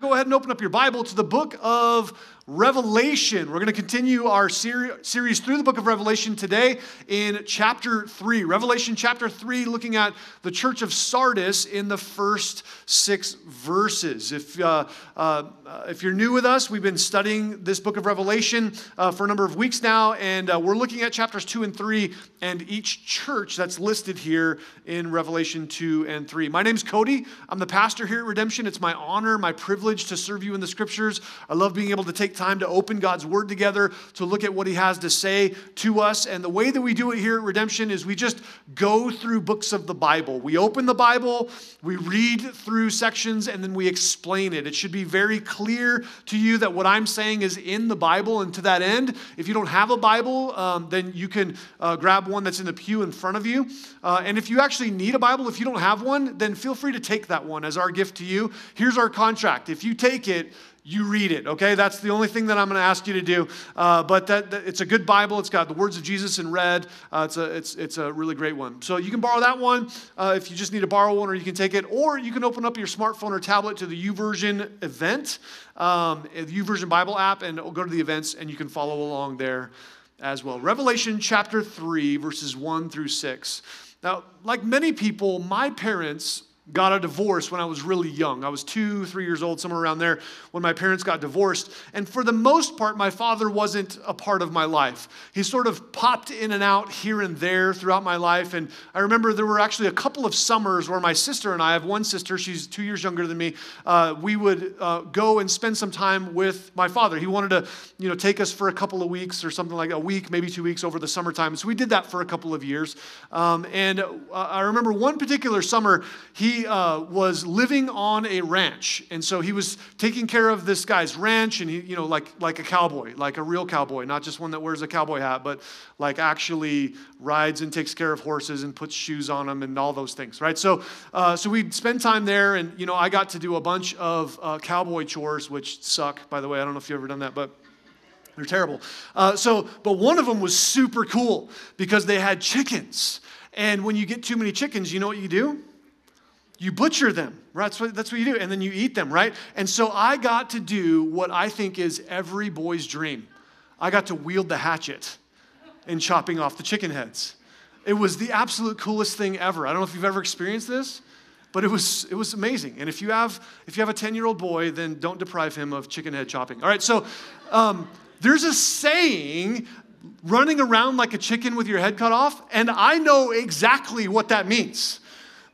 Go ahead and open up your Bible to the book of Revelation. We're going to continue our seri- series through the book of Revelation today in chapter 3. Revelation chapter 3, looking at the church of Sardis in the first six verses. If, uh, uh, if you're new with us, we've been studying this book of Revelation uh, for a number of weeks now, and uh, we're looking at chapters 2 and 3 and each church that's listed here in Revelation 2 and 3. My name's Cody. I'm the pastor here at Redemption. It's my honor, my privilege to serve you in the scriptures. I love being able to take time to open God's Word together, to look at what He has to say to us. And the way that we do it here at Redemption is we just go through books of the Bible. We open the Bible, we read through sections, and then we explain it. It should be very clear to you that what I'm saying is in the Bible. And to that end, if you don't have a Bible, um, then you can uh, grab one that's in the pew in front of you. Uh, and if you actually need a Bible, if you don't have one, then feel free to take that one as our gift to you. Here's our contract. If you take it, you read it, okay? That's the only thing that I'm going to ask you to do. Uh, but that, that, it's a good Bible. It's got the words of Jesus in red. Uh, it's, a, it's, it's a really great one. So you can borrow that one uh, if you just need to borrow one, or you can take it, or you can open up your smartphone or tablet to the YouVersion event, um, the YouVersion Bible app, and go to the events, and you can follow along there as well. Revelation chapter 3, verses 1 through 6. Now, like many people, my parents got a divorce when I was really young. I was two, three years old, somewhere around there, when my parents got divorced. And for the most part, my father wasn't a part of my life. He sort of popped in and out here and there throughout my life. And I remember there were actually a couple of summers where my sister and I, I have one sister, she's two years younger than me, uh, we would uh, go and spend some time with my father. He wanted to, you know, take us for a couple of weeks or something like a week, maybe two weeks over the summertime. So we did that for a couple of years. Um, and uh, I remember one particular summer, he uh, was living on a ranch, and so he was taking care of this guy's ranch, and he, you know, like like a cowboy, like a real cowboy, not just one that wears a cowboy hat, but like actually rides and takes care of horses and puts shoes on them and all those things, right? So, uh, so we'd spend time there, and you know, I got to do a bunch of uh, cowboy chores, which suck, by the way. I don't know if you've ever done that, but. They're terrible. Uh, so, but one of them was super cool because they had chickens. And when you get too many chickens, you know what you do? You butcher them, right? That's what, that's what you do. And then you eat them, right? And so I got to do what I think is every boy's dream. I got to wield the hatchet in chopping off the chicken heads. It was the absolute coolest thing ever. I don't know if you've ever experienced this, but it was, it was amazing. And if you have, if you have a 10 year old boy, then don't deprive him of chicken head chopping. All right, so um, there's a saying running around like a chicken with your head cut off, and I know exactly what that means.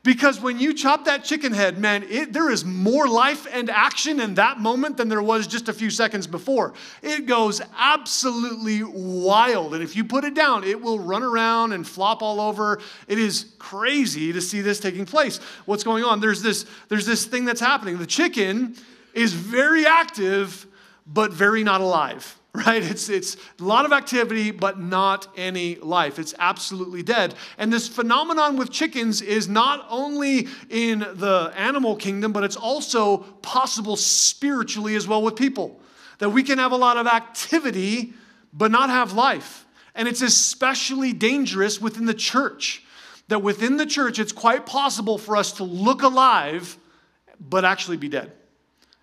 Because when you chop that chicken head, man, it, there is more life and action in that moment than there was just a few seconds before. It goes absolutely wild. And if you put it down, it will run around and flop all over. It is crazy to see this taking place. What's going on? There's this, there's this thing that's happening. The chicken is very active, but very not alive right? It's, it's a lot of activity, but not any life. It's absolutely dead. And this phenomenon with chickens is not only in the animal kingdom, but it's also possible spiritually as well with people. That we can have a lot of activity, but not have life. And it's especially dangerous within the church. That within the church, it's quite possible for us to look alive, but actually be dead.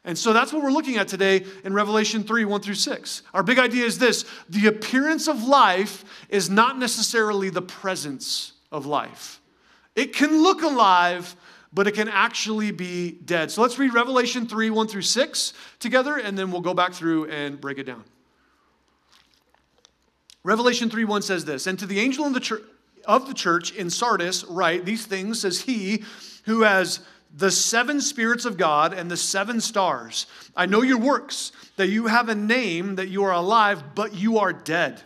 And so that's what we're looking at today in Revelation 3 1 through 6. Our big idea is this the appearance of life is not necessarily the presence of life. It can look alive, but it can actually be dead. So let's read Revelation 3 1 through 6 together, and then we'll go back through and break it down. Revelation 3 1 says this And to the angel of the, church, in Sardis, write these things, says he who has the seven spirits of God and the seven stars. I know your works, that you have a name, that you are alive, but you are dead.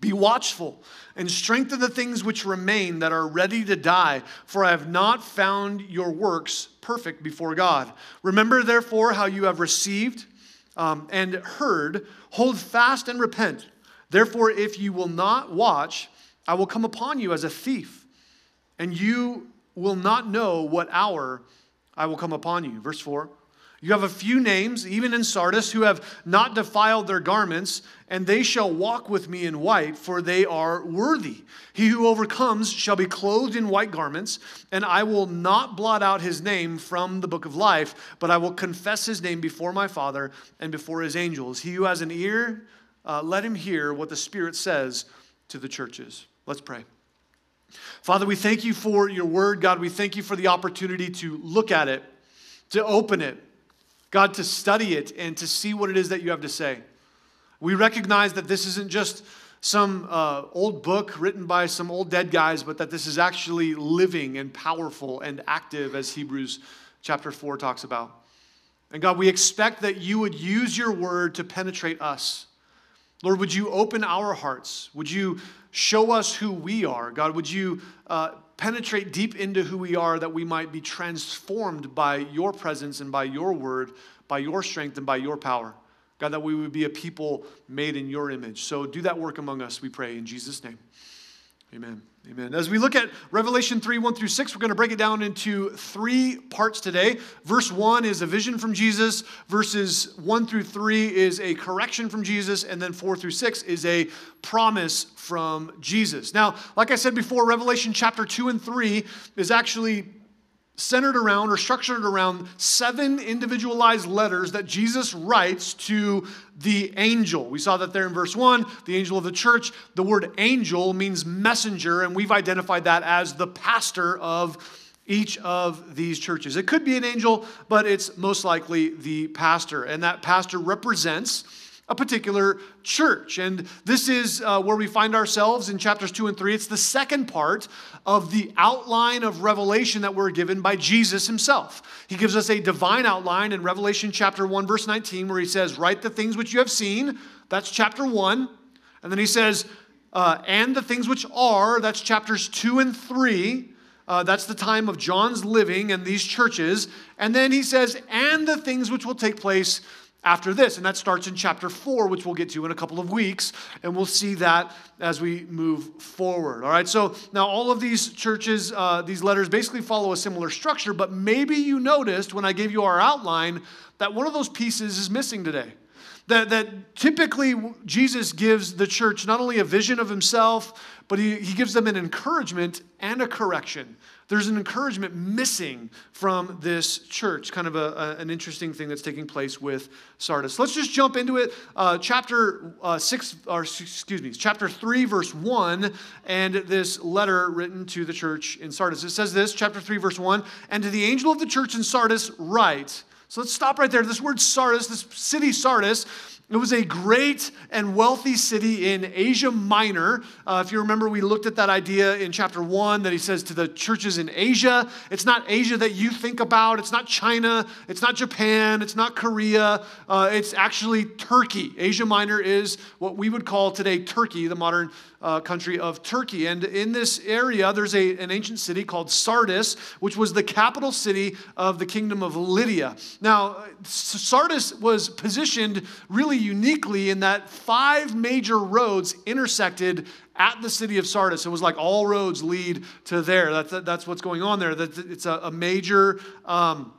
Be watchful and strengthen the things which remain that are ready to die, for I have not found your works perfect before God. Remember, therefore, how you have received um, and heard, hold fast and repent. Therefore, if you will not watch, I will come upon you as a thief, and you will not know what hour I will come upon you. Verse 4 You have a few names, even in Sardis, who have not defiled their garments, and they shall walk with me in white, for they are worthy. He who overcomes shall be clothed in white garments, and I will not blot out his name from the book of life, but I will confess his name before my Father and before his angels. He who has an ear, uh, let him hear what the Spirit says to the churches. Let's pray. Father, we thank you for your word. God, we thank you for the opportunity to look at it, to open it God, to study it and to see what it is that you have to say. We recognize that this isn't just some uh, old book written by some old dead guys, but that this is actually living and powerful and active, as Hebrews chapter 4 talks about. And God, we expect that you would use your word to penetrate us. Lord, would you open our hearts? Would you show us who we are? God, would you uh, penetrate deep into who we are that we might be transformed by your presence and by your word, by your strength and by your power. God, that we would be a people made in your image. So do that work among us, we pray, in Jesus' name. Amen. Amen. As we look at Revelation 3 1 through 6, we're going to break it down into three parts today. Verse 1 is a vision from Jesus, verses 1 through 3 is a correction from Jesus, and then 4 through 6 is a promise from Jesus. Now, like I said before, Revelation chapter 2 and 3 is actually centered around or structured around seven individualized letters that Jesus writes to the angel. We saw that there in verse 1, the angel of the church. The word angel means messenger, and we've identified that as the pastor of each of these churches. It could be an angel, but it's most likely the pastor, and that pastor represents a particular church. And this is uh, where we find ourselves in chapters 2 and 3. It's the second part of the outline of Revelation that we're given by Jesus himself. He gives us a divine outline in Revelation chapter 1, verse 19, where he says, Write the things which you have seen. That's chapter 1. And then he says, uh, And the things which are. That's chapters 2 and 3. Uh, that's the time of John's living and these churches. And then he says, And the things which will take place after this. And that starts in chapter 4, which we'll get to in a couple of weeks. And we'll see that as we move forward. All right, so now all of these churches, uh, these letters basically follow a similar structure, but maybe you noticed when I gave you our outline that one of those pieces is missing today. That, that typically Jesus gives the church not only a vision of himself, but he, he gives them an encouragement and a correction. There's an encouragement missing from this church, kind of a, a, an interesting thing that's taking place with Sardis. Let's just jump into it. Uh, chapter uh, 6, or excuse me, chapter 3, verse 1, and this letter written to the church in Sardis. It says this, chapter 3, verse 1, and to the angel of the church in Sardis, write. So let's stop right there. This word Sardis, this city Sardis, it was a great and wealthy city in Asia Minor. Uh, if you remember, we looked at that idea in chapter one that he says to the churches in Asia. It's not Asia that you think about. It's not China. It's not Japan. It's not Korea. Uh, it's actually Turkey. Asia Minor is what we would call today Turkey, the modern uh, country of Turkey. And in this area, there's a, an ancient city called Sardis, which was the capital city of the kingdom of Lydia. Now, Sardis was positioned really uniquely in that five major roads intersected at the city of Sardis. It was like all roads lead to there. That's, that's what's going on there. It's a, a major. Um,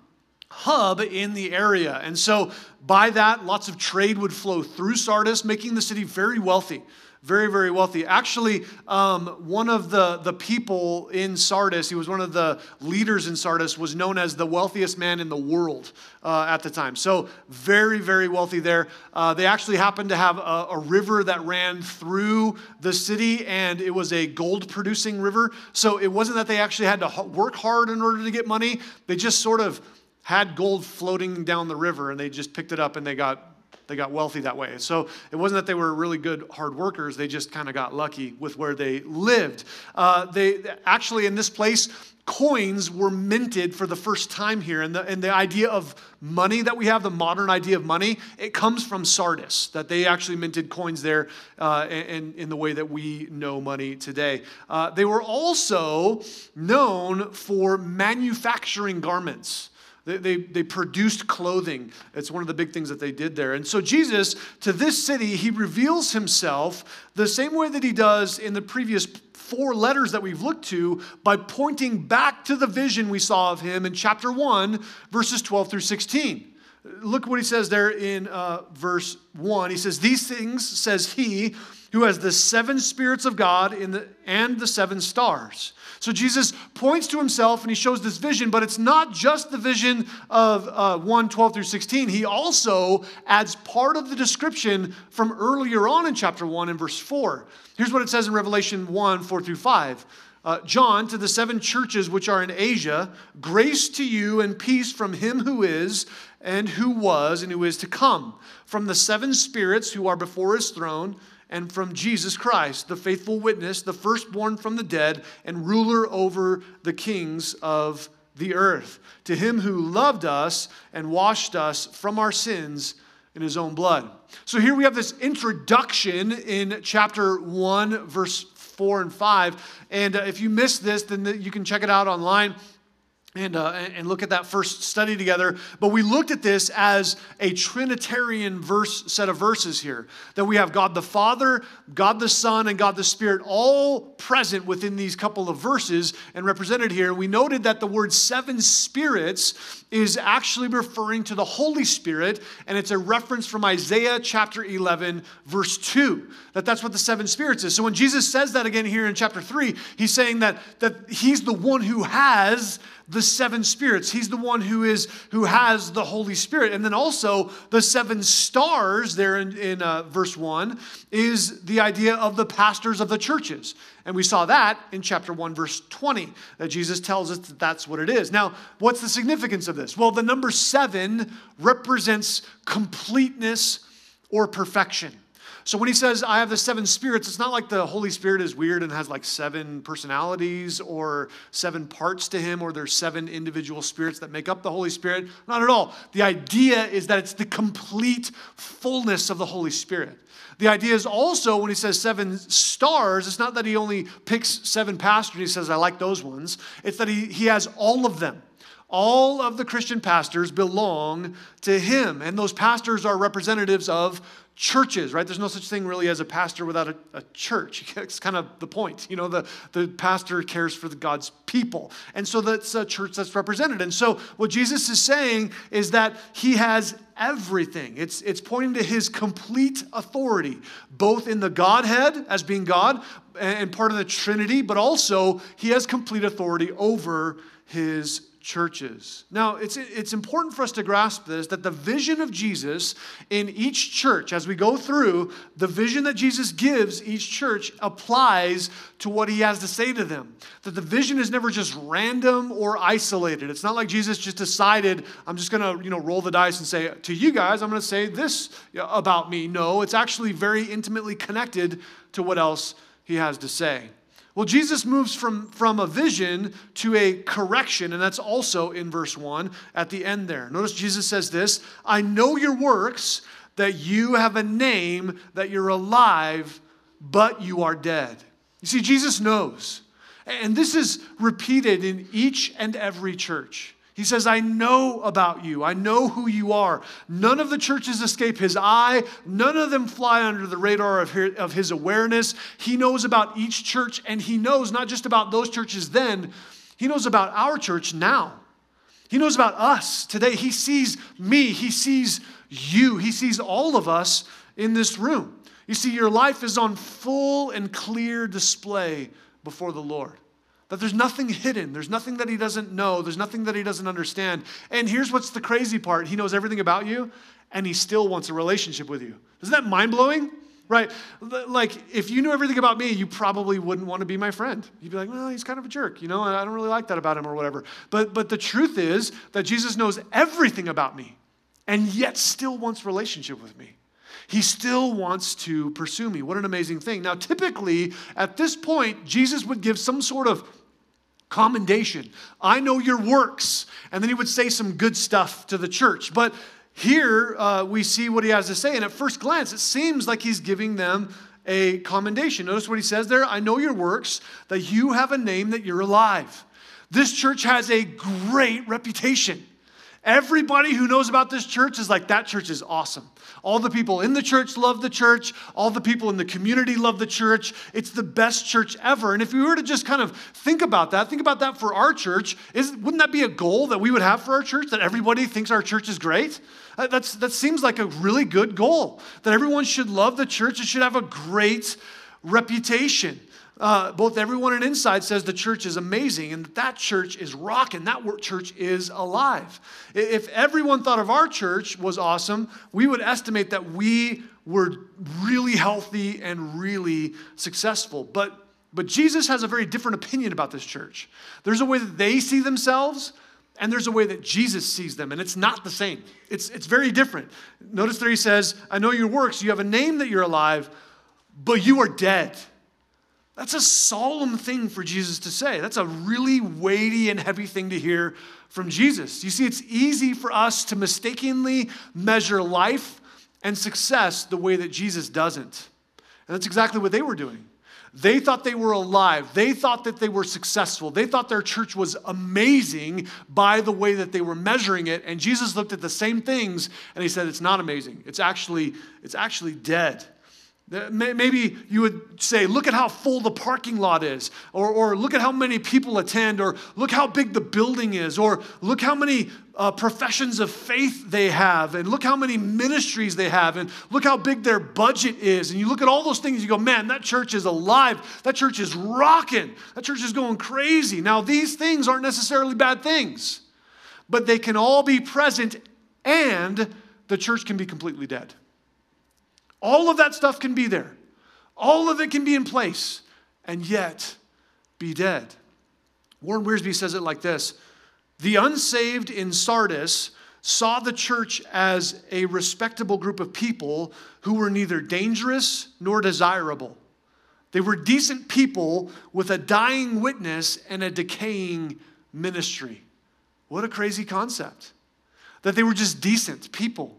hub in the area. And so, by that, lots of trade would flow through Sardis, making the city very wealthy very, very wealthy. Actually, um, one of the, the people in Sardis, he was one of the leaders in Sardis, was known as the wealthiest man in the world uh, at the time. So, very, very wealthy there. Uh, they actually happened to have a, a, river that ran through the city, and it was a gold producing river. So, it wasn't that they actually had to work hard in order to get money, they just sort of had gold floating down the river, and they just picked it up and they got they got wealthy that way. So it wasn't that they were really good hard workers. They just kind of got lucky with where they lived. Uh, they actually in this place, coins were minted for the first time here. And the, and the idea of money that we have, the modern idea of money, it comes from Sardis, that they actually minted coins there uh, in, in the way that we know money today. Uh, they were also known for manufacturing garments. They, they, they, produced clothing. It's one of the big things that they did there. And so, Jesus, to this city, he reveals himself the same way that he does in the previous four letters that we've looked to by pointing back to the vision we saw of him in chapter 1, verses 12 through 16. Look what he says there in uh, verse 1. He says, These things says he who has the seven spirits of God the, and the seven stars. So Jesus points to himself and he shows this vision, but it's not just the vision of uh, 1 12 through 16. He also adds part of the description from earlier on in chapter 1 and verse 4. Here's what it says in Revelation 1 4 through 5. Uh, John, to the seven churches which are in Asia, grace to you and peace from him who is, and who was, and who is to come, from the seven spirits who are before his throne and from Jesus Christ, the faithful witness, the firstborn from the dead, and ruler over the kings of the earth. To him who loved us and washed us from our sins in his own blood. So here we have this introduction in chapter 1, verse 4 and 5. And uh, if you missed this, then you can check it out online and, uh, and look at that first study together. But we looked at this as a Trinitarian verse set of verses here. That we have God the Father, God the Son, and God the Spirit all present within these couple of verses and represented here. We noted that the word seven spirits is actually referring to the Holy Spirit, and it's a reference from Isaiah chapter 11, verse 2. That that's what the seven spirits is. So when Jesus says that again here in chapter 3, he's saying that, that he's the one who has the seven spirits. He's the one who is who has the Holy Spirit. And then also the seven stars there in, in uh, verse 1 is the idea of the pastors of the churches. And we saw that in chapter 1, verse 20, that Jesus tells us that that's what it is. Now, what's the significance of this? Well, the number seven represents completeness or perfection. So when he says, I have the seven spirits, it's not like the Holy Spirit is weird and has like seven personalities or seven parts to him or there's seven individual spirits that make up the Holy Spirit. Not at all. The idea is that it's the complete fullness of the Holy Spirit. The idea is also when he says seven stars, it's not that he only picks seven pastors and he says, I like those ones. It's that he, he has all of them. All of the Christian pastors belong to him. And those pastors are representatives of churches, right? There's no such thing really as a pastor without a, a church. It's kind of the point. You know, the, the pastor cares for the God's people. And so that's a church that's represented. And so what Jesus is saying is that he has everything. It's, it's pointing to his complete authority, both in the Godhead as being God and part of the Trinity, but also he has complete authority over his churches. Now, it's, it's important for us to grasp this that the vision of Jesus in each church, as we go through, the vision that Jesus gives each church applies to what he has to say to them. That the vision is never just random or isolated. It's not like Jesus just decided, I'm just going to you know, roll the dice and say, to you guys, I'm going to say this about me. No, it's actually very intimately connected to what else he has to say. Well, Jesus moves from, from a vision to a correction, and that's also in verse 1 at the end there. Notice Jesus says this I know your works, that you have a name, that you're alive, but you are dead. You see, Jesus knows. And this is repeated in each and every church. He says, I know about you. I know who you are. None of the churches escape his eye. None of them fly under the radar of his awareness. He knows about each church, and he knows not just about those churches then, he knows about our church now. He knows about us today. He sees me. He sees you. He sees all of us in this room. You see, your life is on full and clear display before the Lord. That there's nothing hidden. There's nothing that he doesn't know. There's nothing that he doesn't understand. And here's what's the crazy part He knows everything about you, and he still wants a relationship with you. Isn't that mind blowing? Right? Like, if you knew everything about me, you probably wouldn't want to be my friend. You'd be like, well, he's kind of a jerk, you know, I don't really like that about him or whatever. But, but the truth is that Jesus knows everything about me and yet still wants relationship with me. He still wants to pursue me. What an amazing thing. Now, typically, at this point, Jesus would give some sort of commendation. I know your works. And then he would say some good stuff to the church. But here uh, we see what he has to say. And at first glance, it seems like he's giving them a commendation. Notice what he says there I know your works, that you have a name, that you're alive. This church has a great reputation. Everybody who knows about this church is like, that church is awesome. All the people in the church love the church. All the people in the community love the church. It's the best church ever. And if we were to just kind of think about that, think about that for our church, is, wouldn't that be a goal that we would have for our church, that everybody thinks our church is great? Uh, that's, that seems like a really good goal, that everyone should love the church. and should have a great reputation. Uh, both everyone and inside says the church is amazing and that, that church is rocking. That church is alive. If everyone thought of our church was awesome, we would estimate that we were really healthy and really successful. But but Jesus has a very different opinion about this church. There's a way that they see themselves, and there's a way that Jesus sees them, and it's not the same. It's, it's very different. Notice there he says, I know your works. You have a name that you're alive, but you are dead. That's a solemn thing for Jesus to say. That's a really weighty and heavy thing to hear from Jesus. You see, it's easy for us to mistakenly measure life and success the way that Jesus doesn't. And that's exactly what they were doing. They thought they were alive. They thought that they were successful. They thought their church was amazing by the way that they were measuring it. And Jesus looked at the same things and he said, It's not amazing. It's actually, it's actually dead. Maybe you would say, look at how full the parking lot is, or, or look at how many people attend, or look how big the building is, or look how many uh, professions of faith they have, and look how many ministries they have, and look how big their budget is. And you look at all those things, you go, man, that church is alive. That church is rocking. That church is going crazy. Now, these things aren't necessarily bad things, but they can all be present, and the church can be completely dead. All of that stuff can be there, all of it can be in place, and yet be dead. Warren Wiersbe says it like this The unsaved in Sardis saw the church as a respectable group of people who were neither dangerous nor desirable. They were decent people with a dying witness and a decaying ministry. What a crazy concept. That they were just decent people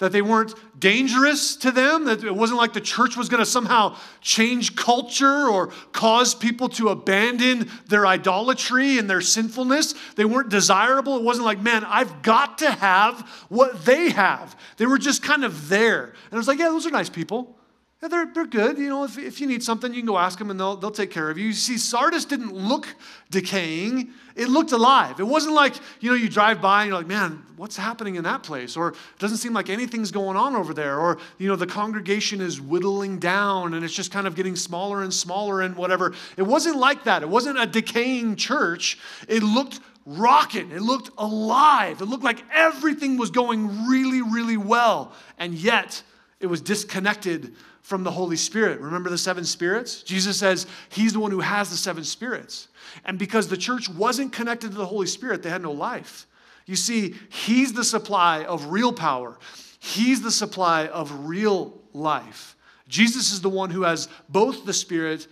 that they weren't dangerous to them, that it wasn't like the church was going to somehow change culture or cause people to abandon their idolatry and their sinfulness. They weren't desirable. It wasn't like, man, I've got to have what they have. They were just kind of there. And it was like, yeah, those are nice people. They're, they're good. You know, if, if you need something, you can go ask them and they'll, they'll take care of you. You see, Sardis didn't look decaying, it looked alive. It wasn't like, you know, you drive by and you're like, man, what's happening in that place? Or it doesn't seem like anything's going on over there. Or, you know, the congregation is whittling down and it's just kind of getting smaller and smaller and whatever. It wasn't like that. It wasn't a decaying church. It looked rocking. It looked alive. It looked like everything was going really, really well. And yet, it was disconnected from the Holy Spirit. Remember the seven spirits? Jesus says he's the one who has the seven spirits. And because the church wasn't connected to the Holy Spirit, they had no life. You see, he's the supply of real power, he's the supply of real life. Jesus is the one who has both the Spirit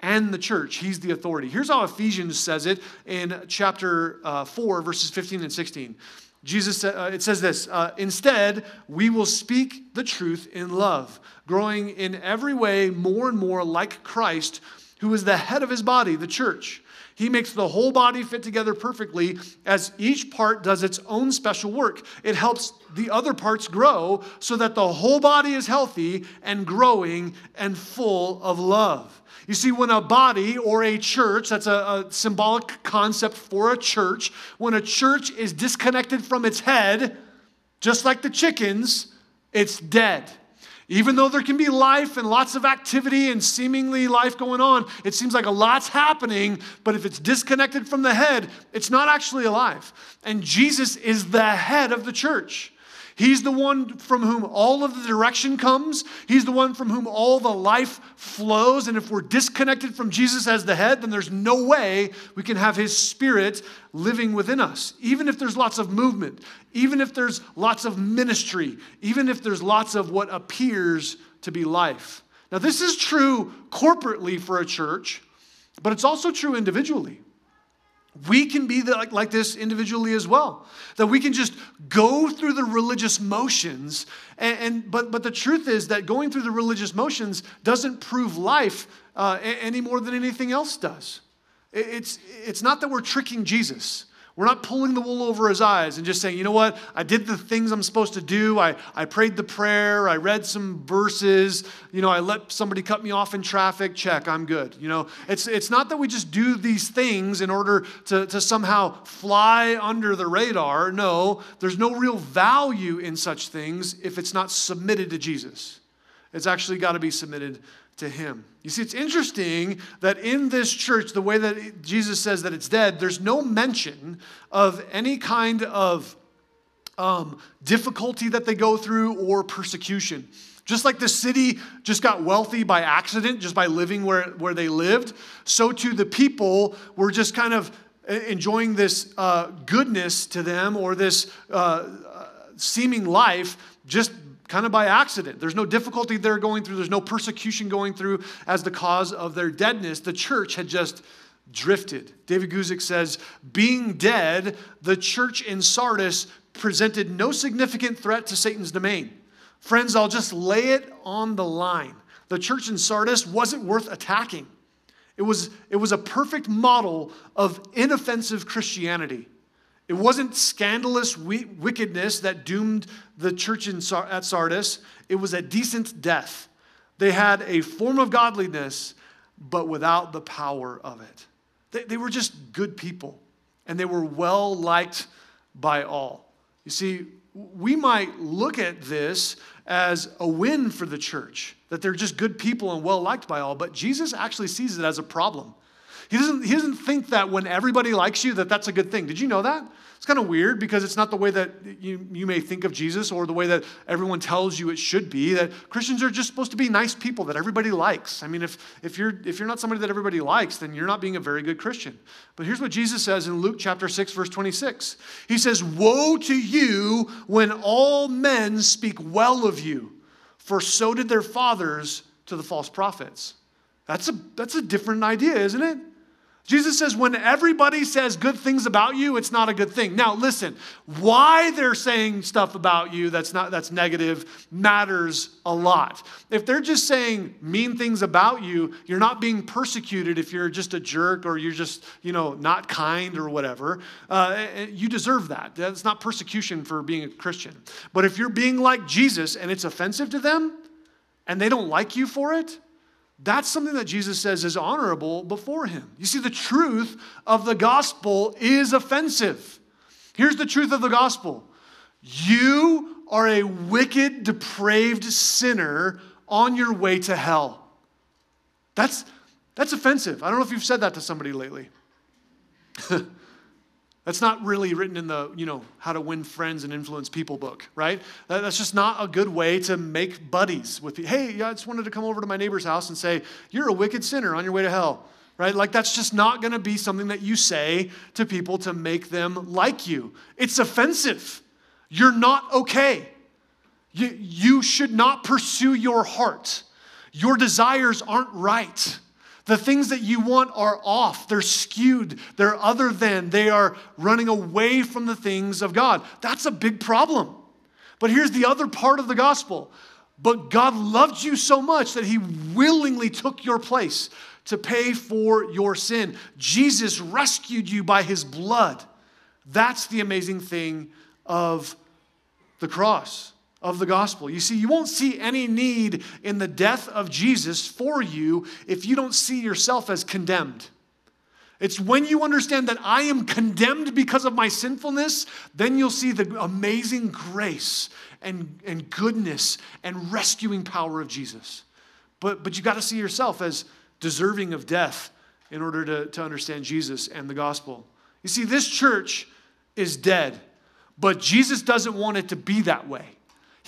and the church. He's the authority. Here's how Ephesians says it in chapter uh, 4, verses 15 and 16. Jesus, uh, it says this uh, Instead, we will speak the truth in love, growing in every way more and more like Christ, who is the head of his body, the church. He makes the whole body fit together perfectly as each part does its own special work. It helps the other parts grow so that the whole body is healthy and growing and full of love. You see, when a body or a church, that's a, a, symbolic concept for a church, when a church is disconnected from its head, just like the chickens, it's dead. Even though there can be life and lots of activity and seemingly life going on, it seems like a lot's happening, but if it's disconnected from the head, it's not actually alive. And Jesus is the head of the church. He's the one from whom all of the direction comes. He's the one from whom all the life flows. And if we're disconnected from Jesus as the head, then there's no way we can have his spirit living within us. Even if there's lots of movement, even if there's lots of ministry, even if there's lots of what appears to be life. Now, this is true corporately for a church, but it's also true individually. We can be the, like, like this individually as well. That we can just go through the religious motions, and, and but, but the truth is that going through the religious motions doesn't prove life uh, any more than anything else does. It's, it's not that we're tricking Jesus. We're not pulling the wool over his eyes and just saying, you know what, I did the things I'm supposed to do. I, I prayed the prayer. I read some verses. You know, I let somebody cut me off in traffic. Check, I'm good. You know, it's, it's not that we just do these things in order to, to somehow fly under the radar. No, there's no real value in such things if it's not submitted to Jesus. It's actually got to be submitted to him. You see, it's interesting that in this church, the way that Jesus says that it's dead, there's no mention of any kind of um, difficulty that they go through or persecution. Just like the city just got wealthy by accident, just by living where, where they lived, so too the people were just kind of enjoying this uh, goodness to them or this uh, uh seeming life just kind of by accident. There's no difficulty they're going through, there's no persecution going through as the cause of their deadness. The church had just drifted. David Guzik says, being dead, the church in Sardis presented no significant threat to Satan's domain. Friends, I'll just lay it on the line. The church in Sardis wasn't worth attacking. It was, it was a perfect model of inoffensive Christianity. It wasn't scandalous wickedness that doomed the church at Sardis, it was a decent death. They had a form of godliness, but without the power of it. They, they were just good people, and they were well liked by all. You see, we might look at this as a win for the church, that they're just good people and well liked by all, but Jesus actually sees it as a problem. He doesn't, he doesn't think that when everybody likes you that that's a good thing. Did you know that? It's kind of weird because it's not the way that you, you may think of Jesus or the way that everyone tells you it should be. That Christians are just supposed to be nice people that everybody likes. I mean, if, if, you're, if you're not somebody that everybody likes, then you're not being a very good Christian. But here's what Jesus says in Luke chapter 6, verse 26. He says, Woe to you when all men speak well of you, for so did their fathers to the false prophets. That's a, that's a different idea, isn't it? Jesus says, when everybody says good things about you, it's not a good thing. Now, listen, why they're saying stuff about you that's not that's negative matters a lot. If they're just saying mean things about you, you're not being persecuted if you're just a jerk or you're just, you know, not kind or whatever. Uh, you deserve that. That's not persecution for being a Christian. But if you're being like Jesus and it's offensive to them and they don't like you for it, that's something that Jesus says is honorable before him. You see, the truth of the gospel is offensive. Here's the truth of the gospel you are a wicked, depraved sinner on your way to hell. That's, that's offensive. I don't know if you've said that to somebody lately. That's not really written in the, you know, how to win friends and influence people book, right? That's just not a good way to make buddies with people. Hey, I just wanted to come over to my neighbor's house and say, you're a wicked sinner on your way to hell, right? Like that's just not going to be something that you say to people to make them like you. It's offensive. You're not okay. You, you should not pursue your heart. Your desires aren't right. The things that you want are off, they're skewed, they're other than, they are running away from the things of God. That's a big problem. But here's the other part of the gospel. But God loved you so much that he willingly took your place to pay for your sin. Jesus rescued you by his blood. That's the amazing thing of the cross of the gospel. You see, you won't see any need in the death of Jesus for you if you don't see yourself as condemned. It's when you understand that I am condemned because of my sinfulness, then you'll see the amazing grace and, and goodness and rescuing power of Jesus. But, but you got to see yourself as deserving of death in order to, to understand Jesus and the gospel. You see, this church is dead, but Jesus doesn't want it to be that way.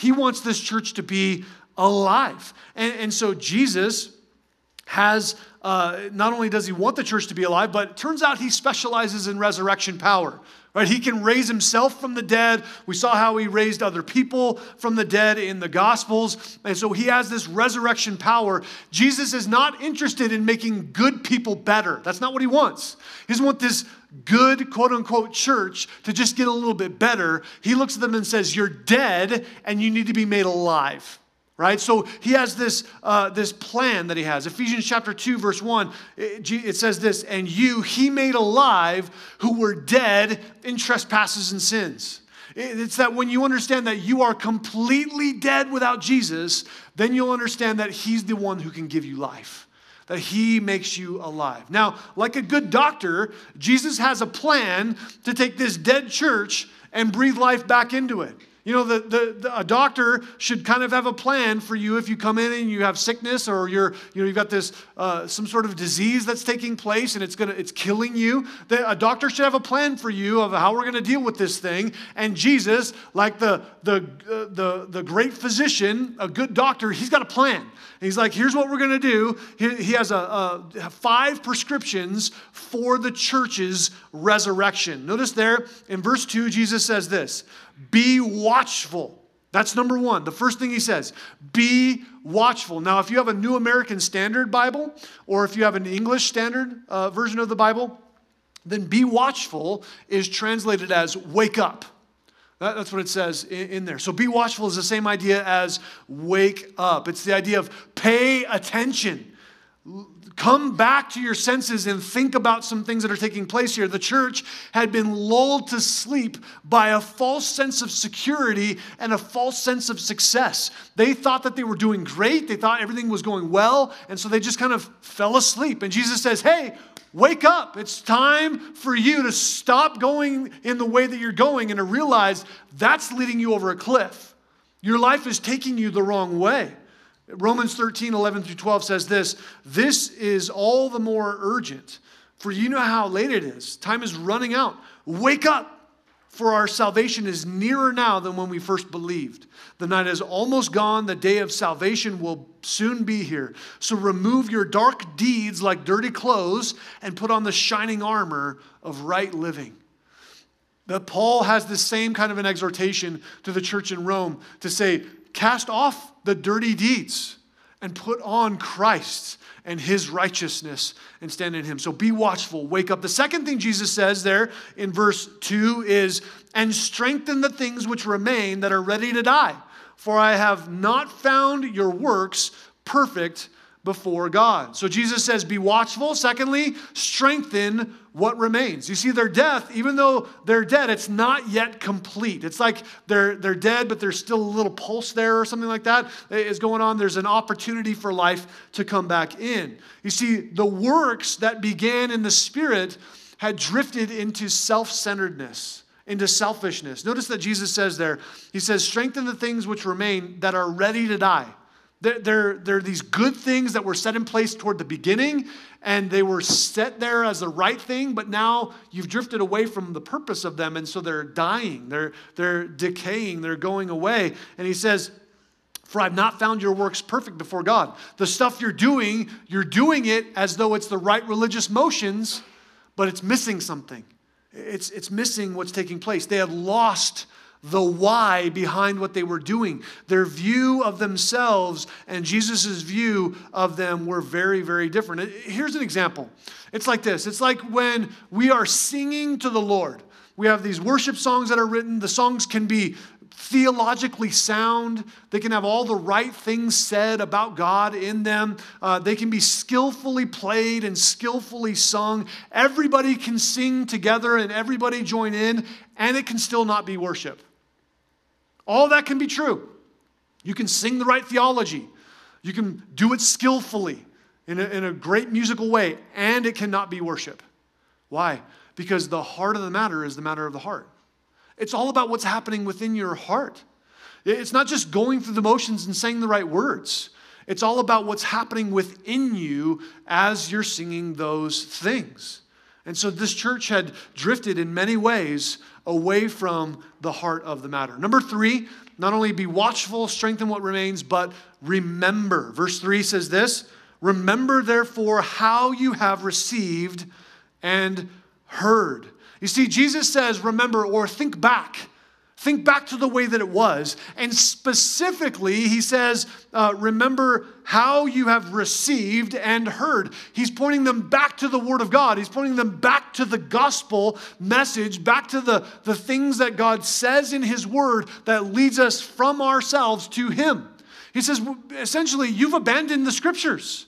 He wants this church to be alive. And, and so Jesus has, uh, not only does he want the church to be alive, but turns out he specializes in resurrection power. Right? He can raise himself from the dead. We saw how he raised other people from the dead in the Gospels. And so he has this resurrection power. Jesus is not interested in making good people better. That's not what he wants. He doesn't want this good, quote unquote, church to just get a little bit better. He looks at them and says, You're dead and you need to be made alive right? So he has this, uh, this plan that he has. Ephesians chapter 2, verse 1, it, it says this, and you he made alive who were dead in trespasses and sins. It's that when you understand that you are completely dead without Jesus, then you'll understand that he's the one who can give you life that he makes you alive. Now, like a good doctor, Jesus has a plan to take this dead church and breathe life back into it. You know, the, the, the, a doctor should kind of have a plan for you if you come in and you have sickness or you're, you know, you've got this, uh, some sort of disease that's taking place and it's, gonna, it's killing you. The, a doctor should have a plan for you of how we're going to deal with this thing. And Jesus, like the, the, uh, the, the great physician, a good doctor, he's got a plan. he's like, here's what we're going to do. He, he has a, a, five prescriptions for the church's resurrection. Notice there in verse 2, Jesus says this be watchful. That's number one. The first thing he says, be watchful. Now, if you have a New American Standard Bible or if you have an English Standard uh, version of the Bible, then be watchful is translated as wake up. That, that's what it says in, in there. So be watchful is the same idea as wake up. It's the idea of pay attention come back to your senses and think about some things that are taking place here. The church had been lulled to sleep by a false sense of security and a false sense of success. They thought that they were doing great, they thought everything was going well, and so they just kind of fell asleep. And Jesus says, Hey, wake up. It's time for you to stop going in the way that you're going and to realize that's leading you over a cliff. Your life is taking you the wrong way. Romans 13, 11 through 12 says this This is all the more urgent, for you know how late it is. Time is running out. Wake up, for our salvation is nearer now than when we first believed. The night is almost gone, the day of salvation will soon be here. So remove your dark deeds like dirty clothes and put on the shining armor of right living. That Paul has the same kind of an exhortation to the church in Rome to say, Cast off the dirty deeds and put on Christ and his righteousness and stand in him. So be watchful, wake up. The second thing Jesus says there in verse 2 is, and strengthen the things which remain that are ready to die. For I have not found your works perfect before God. So Jesus says, Be watchful. Secondly, strengthen what remains. You see, their death, even though they're dead, it's not yet complete. It's like they're, they're dead, but there's still a little pulse there or something like that is going on. There's an opportunity for life to come back in. You see, the works that began in the Spirit had drifted into self centeredness into selfishness. Notice that Jesus says there, He says, Strengthen the things which remain that are ready to die. They're, they're, these good things that were set in place toward the beginning, and they were set there as the right thing, but now you've drifted away from the purpose of them, and so they're dying, they're, they're decaying, they're going away. And he says, For I've not found your works perfect before God. The stuff you're doing, you're doing it as though it's the right religious motions, but it's missing something. It's, it's missing what's taking place. They have lost the why behind what they were doing. Their view of themselves and Jesus' view of them were very, very different. Here's an example it's like this it's like when we are singing to the Lord. We have these worship songs that are written. The songs can be theologically sound. They can have all the right things said about God in them. Uh, they can be skillfully played and skillfully sung. Everybody can sing together and everybody join in, and it can still not be worship. All that can be true. You can sing the right theology, you can do it skillfully in a, in a great musical way, and it cannot be worship. Why? Because the heart of the matter is the matter of the heart. It's all about what's happening within your heart. It's not just going through the motions and saying the right words. It's all about what's happening within you as you're singing those things. And so this church had drifted in many ways away from the heart of the matter. Number three, not only be watchful, strengthen what remains, but remember. Verse three says this Remember, therefore, how you have received and heard. You see, Jesus says, remember or think back. Think back to the way that it was. And specifically, he says, uh, remember how you have received and heard. He's pointing them back to the Word of God. He's pointing them back to the gospel message, back to the, the things that God says in His Word that leads us from ourselves to Him. He says, essentially, you've abandoned the scriptures.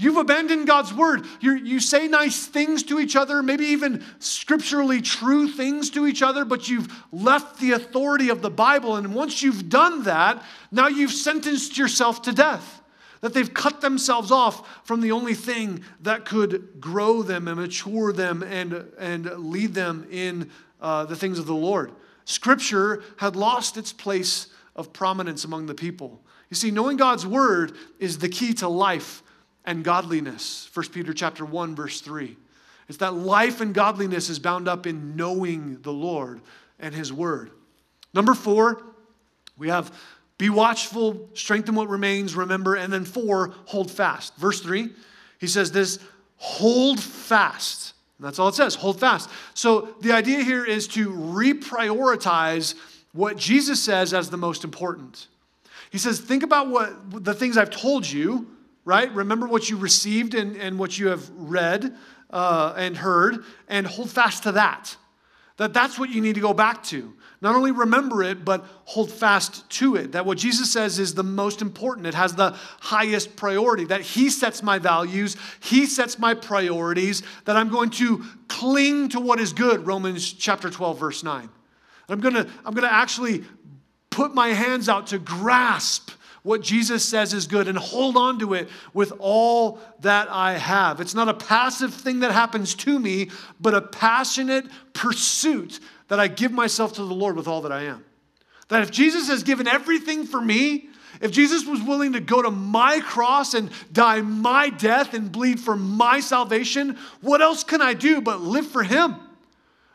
You've abandoned God's word. you you say nice things to each other, maybe even scripturally true things to each other, but you've left the authority of the Bible. And once you've done that, now you've sentenced yourself to death. That they've cut themselves off from the only thing that could grow them and mature them and, and lead them in uh, the things of the Lord. Scripture had lost its place of prominence among the people. You see, knowing God's word is the key to life and godliness. 1 Peter chapter 1 verse 3. It's that life and godliness is bound up in knowing the Lord and his word. Number 4, we have be watchful, strengthen what remains, remember, and then 4, hold fast. Verse 3, he says this, hold fast. And that's all it says, hold fast. So the idea here is to reprioritize what Jesus says as the most important. He says, think about what the things I've told you right? Remember what you received and, and what you have read uh, and heard, and hold fast to that. That that's what you need to go back to. Not only remember it, but hold fast to it. That what Jesus says is the most important. It has the highest priority. That He sets my values, He sets my priorities, that I'm going to cling to what is good, Romans chapter 12, verse 9. I'm gonna, I'm gonna actually put my hands out to grasp what Jesus says is good and hold on to it with all that I have. It's not a passive thing that happens to me, but a passionate pursuit that I give myself to the Lord with all that I am. That if Jesus has given everything for me, if Jesus was willing to go to my cross and die my death and bleed for my salvation, what else can I do but live for Him?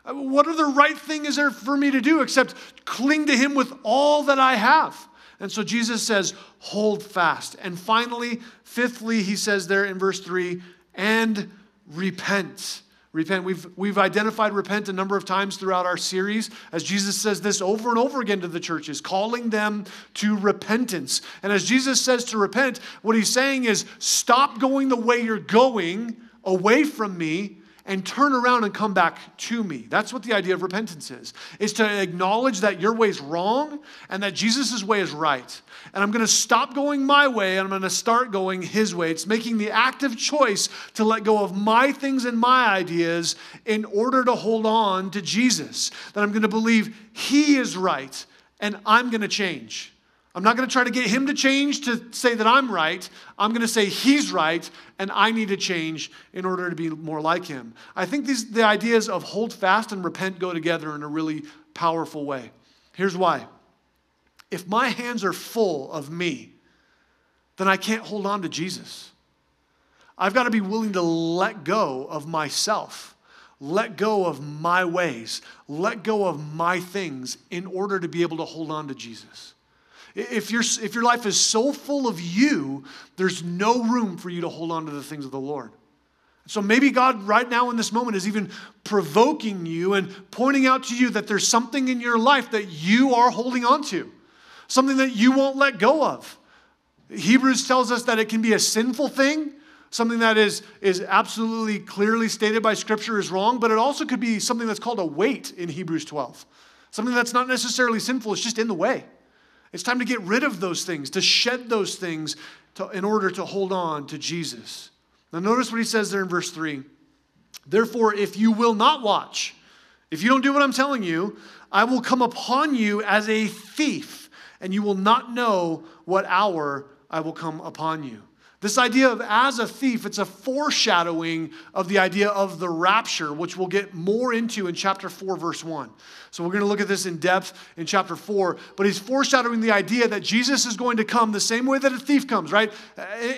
What other right thing is there for me to do except cling to Him with all that I have? And so Jesus says, hold fast. And finally, fifthly, he says there in verse 3, and repent. Repent. We've, we've identified repent a number of times throughout our series as Jesus says this over and over again to the churches, calling them to repentance. And as Jesus says to repent, what he's saying is stop going the way you're going away from me and turn around and come back to me. That's what the idea of repentance is. Is to acknowledge that your way is wrong and that Jesus' way is right. And I'm going to stop going my way and I'm going to start going his way. It's making the active choice to let go of my things and my ideas in order to hold on to Jesus. That I'm going to believe he is right and I'm going to change. I'm not going to try to get him to change to say that I'm right. I'm going to say he's right and I need to change in order to be more like him. I think these, the ideas of hold fast and repent go together in a really powerful way. Here's why. If my hands are full of me, then I can't hold on to Jesus. I've got to be willing to let go of myself, let go of my ways, let go of my things in order to be able to hold on to Jesus. If, you if your life is so full of you, there's no room for you to hold on to the things of the Lord. So maybe God, right now in this moment, is even provoking you and pointing out to you that there's something in your life that you are holding on to, something that you won't let go of. Hebrews tells us that it can be a sinful thing, something that is, is absolutely clearly stated by Scripture is wrong, but it also could be something that's called a weight in Hebrews 12. Something that's not necessarily sinful, it's just in the way. It's time to get rid of those things, to shed those things to, in order to hold on to Jesus. Now, notice what he says there in verse 3. Therefore, if you will not watch, if you don't do what I'm telling you, I will come upon you as a thief, and you will not know what hour I will come upon you. This idea of as a thief, it's a foreshadowing of the idea of the rapture, which we'll get more into in chapter 4, verse 1. So we're going to look at this in depth in chapter 4. But he's foreshadowing the idea that Jesus is going to come the same way that a thief comes, right?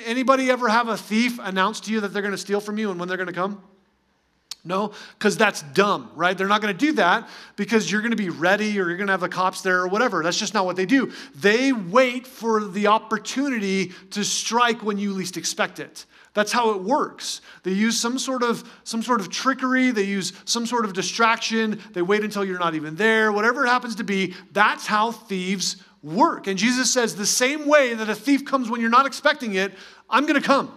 Anybody ever have a thief announce to you that they're going to steal from you and when they're going to come? No, because that's dumb, right? They're not going to do that because you're going to be ready or you're going to have the cops there or whatever. That's just not what they do. They wait for the opportunity to strike when you least expect it. That's how it works. They use some sort of some sort of trickery, they use some sort of distraction, they wait until you're not even there, whatever it happens to be. That's how thieves work. And Jesus says the same way that a thief comes when you're not expecting it, I'm going to come.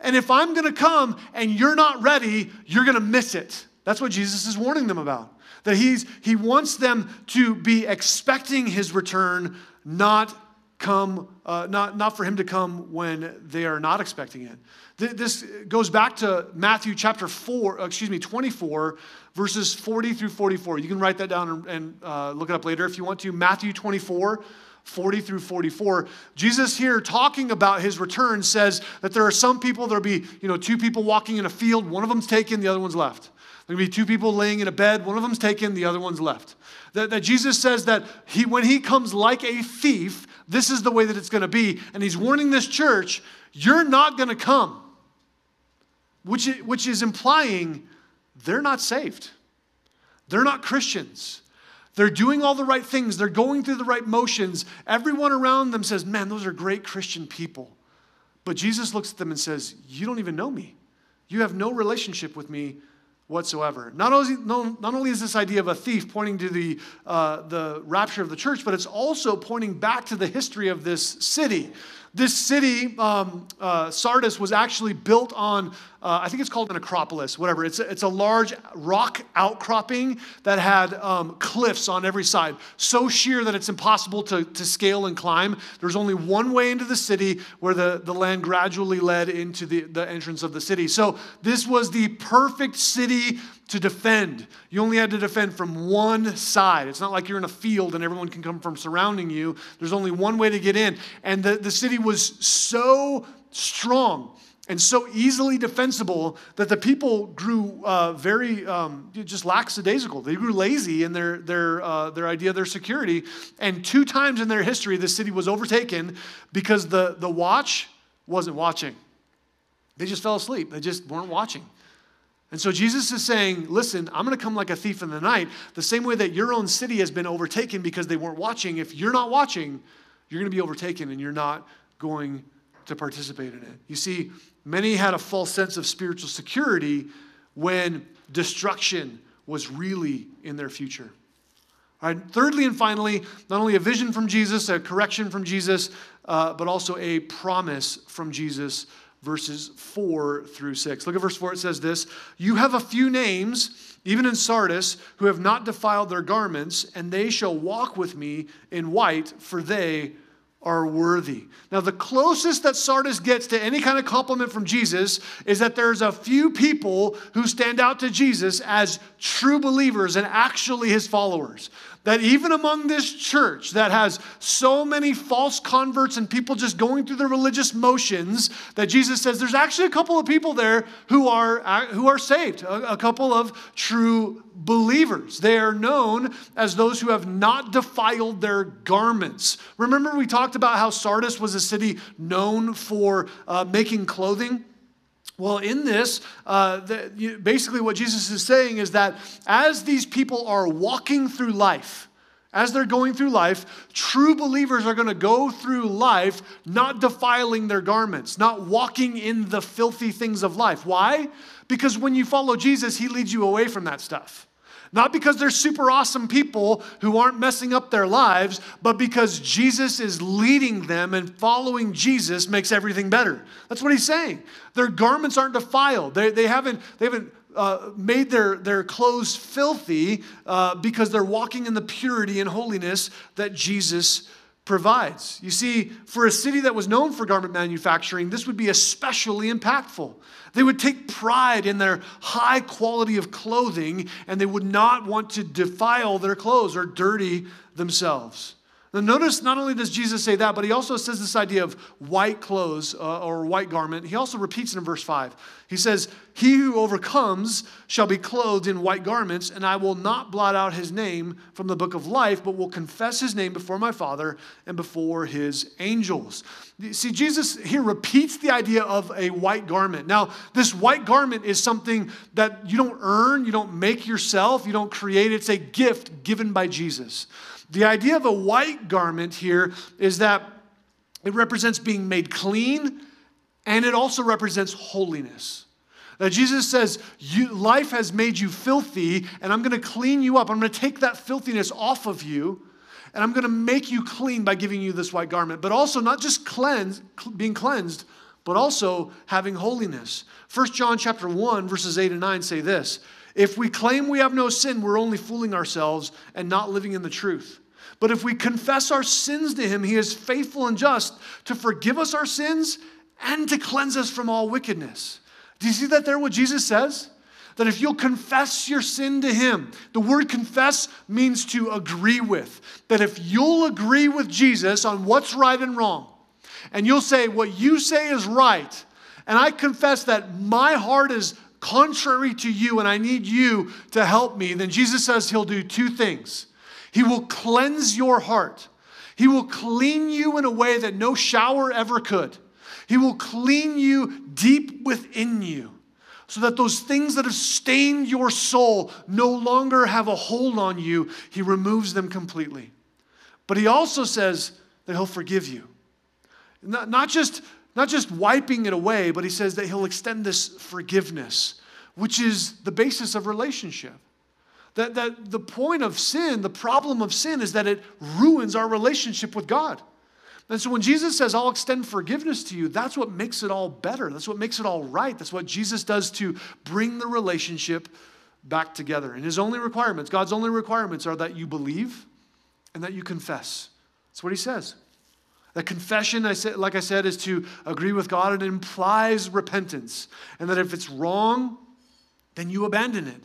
And if I'm going to come and you're not ready, you're going to miss it. That's what Jesus is warning them about. That he's, he wants them to be expecting his return, not come, uh, not, not for him to come when they are not expecting it. This goes back to Matthew chapter 4, uh, excuse me, 24, verses 40 through 44. You can write that down and, and uh, look it up later if you want to. Matthew 24, 40 through 44. Jesus here talking about his return says that there are some people, there'll be, you know, two people walking in a field, one of them's taken, the other one's left. There'll be two people laying in a bed, one of them's taken, the other one's left. That, that Jesus says that he, when he comes like a thief, this is the way that it's going to be. And he's warning this church, you're not going to come which, which is implying they're not saved. They're not Christians. They're doing all the right things. They're going through the right motions. Everyone around them says, Man, those are great Christian people. But Jesus looks at them and says, You don't even know me. You have no relationship with me whatsoever. Not only, not only is this idea of a thief pointing to the, uh, the rapture of the church, but it's also pointing back to the history of this city. This city, um, uh, Sardis, was actually built on, uh, I think it's called an acropolis, whatever. It's a, it's a large rock outcropping that had um, cliffs on every side, so sheer that it's impossible to, to scale and climb. There's only one way into the city where the, the land gradually led into the, the entrance of the city. So this was the perfect city to defend. You only had to defend from one side. It's not like you're in a field and everyone can come from surrounding you. There's only one way to get in. And the, the city was so strong and so easily defensible that the people grew uh, very um, just lackadaisical. They grew lazy in their, their, uh, their idea of their security. And two times in their history, the city was overtaken because the, the watch wasn't watching. They just fell asleep, they just weren't watching. And so Jesus is saying, listen, I'm going to come like a thief in the night, the same way that your own city has been overtaken because they weren't watching. If you're not watching, you're going to be overtaken and you're not going to participate in it. You see, many had a false sense of spiritual security when destruction was really in their future. All right, thirdly and finally, not only a vision from Jesus, a correction from Jesus, uh, but also a promise from Jesus verses 4 through 6. Look at verse 4. It says this You have a few names, even in Sardis, who have not defiled their garments, and they shall walk with me in white, for they are worthy. Now, the closest that Sardis gets to any kind of compliment from Jesus is that there's a few people who stand out to Jesus as true believers and actually his followers that even among this church that has so many false converts and people just going through the religious motions that jesus says there's actually a couple of people there who are who are saved a, a couple of true believers. They are known as those who have not defiled their garments. Remember we talked about how sardis was a city known for uh, making clothing well, in this, uh, the, you, basically what Jesus is saying is that as these people are walking through life, as they're going through life, true believers are going to go through life not defiling their garments, not walking in the filthy things of life. Why? Because when you follow Jesus, he leads you away from that stuff. Not because they're super awesome people who aren't messing up their lives, but because Jesus is leading them and following Jesus makes everything better. That's what he's saying. Their garments aren't defiled. They, they haven't, they haven't uh, made their, their clothes filthy uh, because they're walking in the purity and holiness that Jesus provides. You see, for a city that was known for garment manufacturing, this would be especially impactful. They would take pride in their high quality of clothing and they would not want to defile their clothes or dirty themselves. Now, notice not only does Jesus say that, but he also says this idea of white clothes uh, or white garment. He also repeats it in verse 5. He says, He who overcomes shall be clothed in white garments, and I will not blot out his name from the book of life, but will confess his name before my Father and before his angels. See, Jesus here repeats the idea of a white garment. Now, this white garment is something that you don't earn, you don't make yourself, you don't create. It's a gift given by Jesus. The idea of a white garment here is that it represents being made clean and it also represents holiness. That Jesus says, Life has made you filthy, and I'm going to clean you up. I'm going to take that filthiness off of you, and I'm going to make you clean by giving you this white garment. But also, not just cleanse, being cleansed, but also having holiness. 1 John chapter 1, verses 8 and 9 say this if we claim we have no sin, we're only fooling ourselves and not living in the truth. But if we confess our sins to him, he is faithful and just to forgive us our sins and to cleanse us from all wickedness. Do you see that there, what Jesus says? That if you'll confess your sin to him, the word confess means to agree with. That if you'll agree with Jesus on what's right and wrong, and you'll say, What you say is right, and I confess that my heart is contrary to you and I need you to help me, then Jesus says he'll do two things. He will cleanse your heart, he will clean you in a way that no shower ever could. He will clean you deep within you so that those things that have stained your soul no longer have a hold on you. He removes them completely. But he also says that he'll forgive you. Not, not, just, not just wiping it away, but he says that he'll extend this forgiveness, which is the basis of relationship. That, that the point of sin, the problem of sin, is that it ruins our relationship with God. And so when Jesus says, I'll extend forgiveness to you, that's what makes it all better. That's what makes it all right. That's what Jesus does to bring the relationship back together. And his only requirements, God's only requirements, are that you believe and that you confess. That's what he says. That confession, I said, like I said, is to agree with God. and It implies repentance. And that if it's wrong, then you abandon it.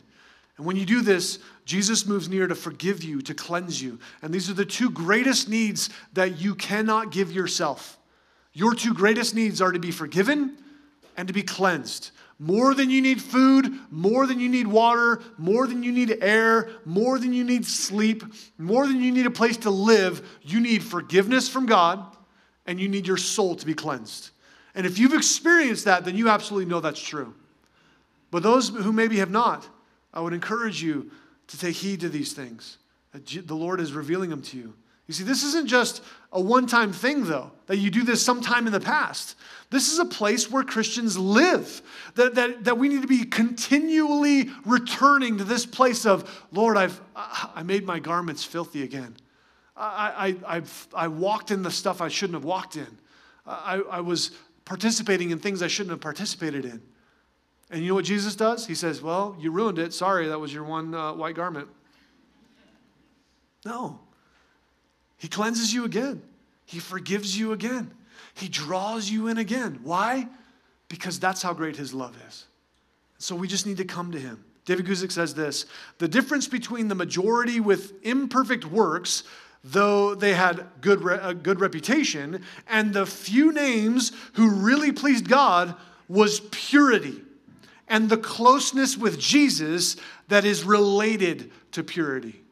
And when you do this, Jesus moves near to forgive you, to cleanse you. And these are the two greatest needs that you cannot give yourself. Your two greatest needs are to be forgiven and to be cleansed. More than you need food, more than you need water, more than you need air, more than you need sleep, more than you need a place to live, you need forgiveness from God and you need your soul to be cleansed. And if you've experienced that, then you absolutely know that's true. But those who maybe have not, I would encourage you to take heed to these things. The Lord is revealing them to you. You see, this isn't just a one time thing, though, that you do this sometime in the past. This is a place where Christians live, that, that, that we need to be continually returning to this place of, Lord, I've, I made my garments filthy again. I, I, I've, I walked in the stuff I shouldn't have walked in. I, I was participating in things I shouldn't have participated in. And you know what Jesus does? He says, Well, you ruined it. Sorry, that was your one uh, white garment. No. He cleanses you again, He forgives you again, He draws you in again. Why? Because that's how great His love is. So we just need to come to Him. David Guzik says this The difference between the majority with imperfect works though they had good, a good reputation, and the few names who really pleased God was purity and the closeness with Jesus that is related to purity.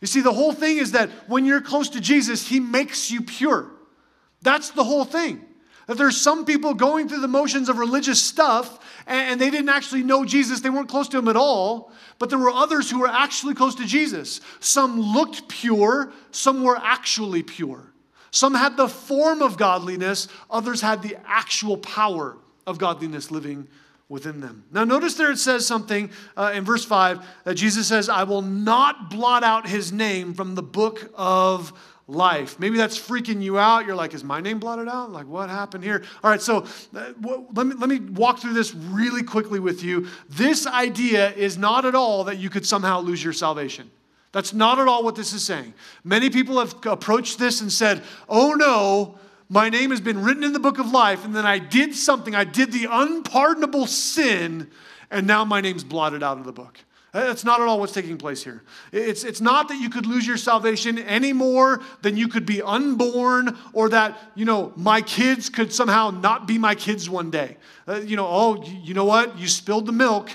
You see, the whole thing is that when you're close to Jesus, he makes you pure. That's the whole thing. That there's some people going through the motions of religious stuff and they didn't actually know Jesus, they weren't close to him at all, but there were others who were actually close to Jesus. Some looked pure, some were actually pure. Some had the form of godliness, others had the actual power of godliness living within them. Now, notice there it says something uh, in verse 5 that Jesus says, I will not blot out his name from the book of life. Maybe that's freaking you out. You're like, is my name blotted out? Like, what happened here? All right, so uh, let, me, let me walk through this really quickly with you. This idea is not at all that you could somehow lose your salvation. That's not at all what this is saying. Many people have approached this and said, oh no, my name has been written in the book of life, and then I did something, I did the unpardonable sin, and now my name's blotted out of the book. That's not at all what's taking place here. It's, it's not that you could lose your salvation any more than you could be unborn or that, you know, my kids could somehow not be my kids one day. Uh, you know, oh, you know what? You spilled the milk.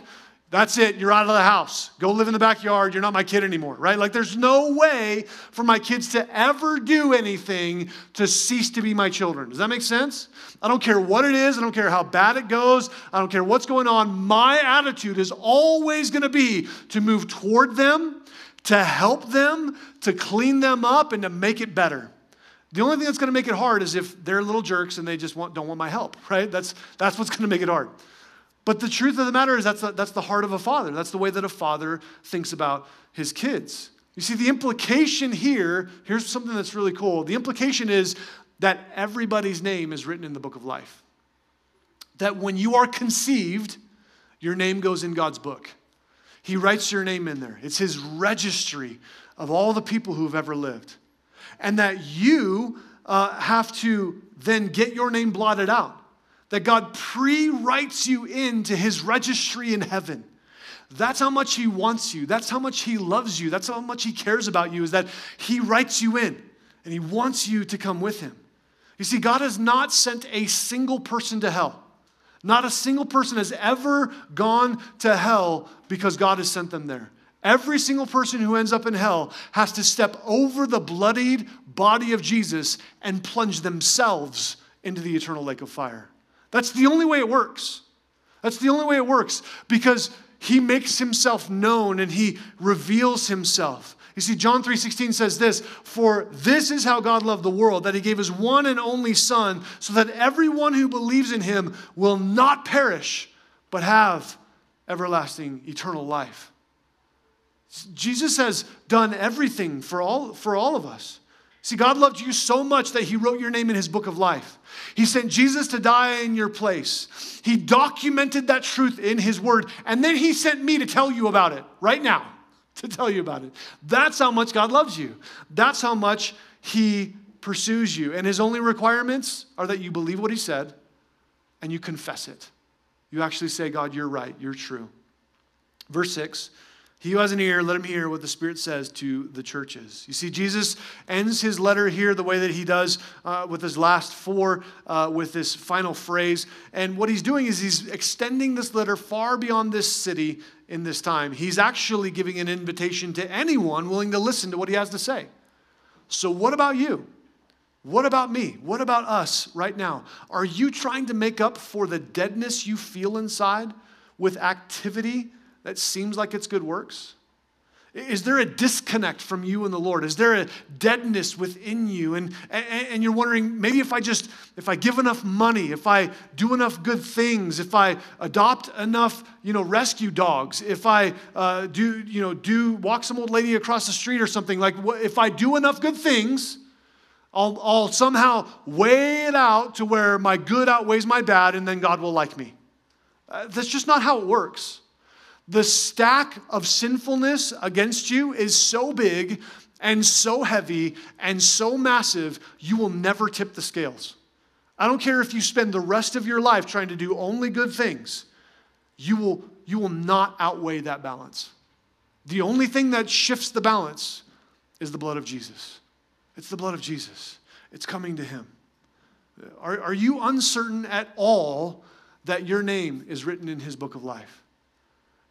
That's it. You're out of the house. Go live in the backyard. You're not my kid anymore, right? Like, there's no way for my kids to ever do anything to cease to be my children. Does that make sense? I don't care what it is. I don't care how bad it goes. I don't care what's going on. My attitude is always going to be to move toward them, to help them, to clean them up, and to make it better. The only thing that's going to make it hard is if they're little jerks and they just want, don't want my help, right? That's, that's what's going to make it hard. But the truth of the matter is that's the, that's the heart of a father. That's the way that a father thinks about his kids. You see, the implication here, here's something that's really cool. The implication is that everybody's name is written in the book of life. That when you are conceived, your name goes in God's book. He writes your name in there. It's his registry of all the people who have ever lived. and that you uh, have to then get your name blotted out. That God pre writes you into his registry in heaven. That's how much he wants you. That's how much he loves you. That's how much he cares about you, is that he writes you in and he wants you to come with him. You see, God has not sent a single person to hell. Not a single person has ever gone to hell because God has sent them there. Every single person who ends up in hell has to step over the bloodied body of Jesus and plunge themselves into the eternal lake of fire. That's the only way it works. That's the only way it works because he makes himself known and he reveals himself. You see, John 3:16 says this, for this is how God loved the world, that he gave his one and only Son, so that everyone who believes in him will not perish, but have everlasting eternal life. Jesus has done everything for all, for all of us. See, God loved you so much that He wrote your name in His book of life. He sent Jesus to die in your place. He documented that truth in His word, and then He sent me to tell you about it right now, to tell you about it. That's how much God loves you. That's how much He pursues you. And His only requirements are that you believe what He said and you confess it. You actually say, God, you're right, you're true. Verse 6 he who has an ear, let him hear what the Spirit says to the churches. You see, Jesus ends his letter here the way that he does uh, with his last four, uh, with this final phrase. And what he's doing is he's extending this letter far beyond this city in this time. He's actually giving an invitation to anyone willing to listen to what he has to say. So, what about you? What about me? What about us right now? Are you trying to make up for the deadness you feel inside with activity? That seems like it's good works? Is there a disconnect from you and the Lord? Is there a deadness within you? And, and, and, you're wondering, maybe if I just, if I give enough money, if I do enough good things, if I adopt enough, you know, rescue dogs, if I uh, do, you know, do walk some old lady across the street or something, like if I do enough good things, I'll, I'll somehow weigh it out to where my good outweighs my bad and then God will like me. Uh, that's just not how it works. The stack of sinfulness against you is so big and so heavy and so massive, you will never tip the scales. I don't care if you spend the rest of your life trying to do only good things, you will, you will not outweigh that balance. The only thing that shifts the balance is the blood of Jesus. It's the blood of Jesus, it's coming to Him. Are, are you uncertain at all that your name is written in His book of life?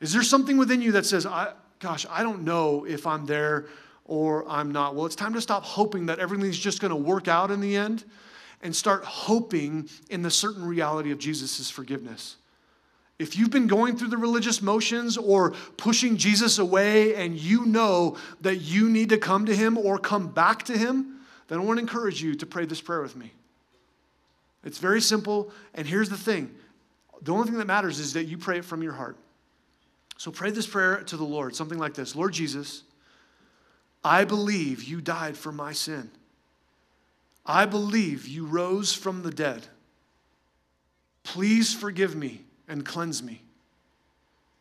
Is there something within you that says, I, gosh, I don't know if I'm there or I'm not? Well, it's time to stop hoping that everything's just going to work out in the end and start hoping in the certain reality of Jesus' forgiveness. If you've been going through the religious motions or pushing Jesus away and you know that you need to come to him or come back to him, then I want to encourage you to pray this prayer with me. It's very simple, and here's the thing the only thing that matters is that you pray it from your heart. So pray this prayer to the Lord, something like this Lord Jesus, I believe you died for my sin. I believe you rose from the dead. Please forgive me and cleanse me.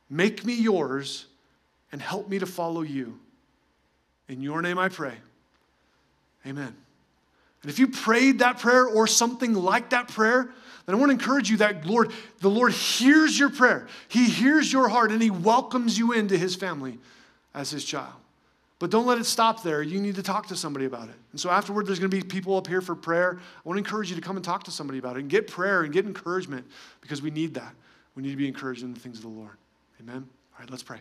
Make me yours and help me to follow you. In your name I pray. Amen. And if you prayed that prayer or something like that prayer, then I want to encourage you that Lord, the Lord hears your prayer. He hears your heart and he welcomes you into his family as his child. But don't let it stop there. You need to talk to somebody about it. And so afterward, there's going to be people up here for prayer. I want to encourage you to come and talk to somebody about it and get prayer and get encouragement because we need that. We need to be encouraged in the things of the Lord. Amen. All right, let's pray.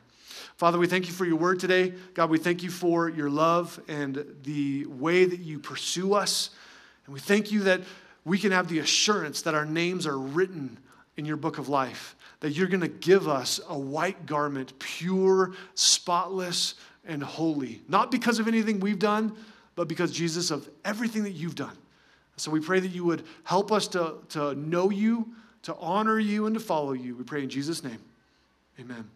Father, we thank you for your word today. God, we thank you for your love and the way that you pursue us. And we thank you that we can have the assurance that our names are written in your book of life, that you're going to give us a white garment, pure, spotless, and holy. Not because of anything we've done, but because, Jesus, of everything that you've done. So we pray that you would help us to, to know you, to honor you, and to follow you. We pray in Jesus' name. Amen.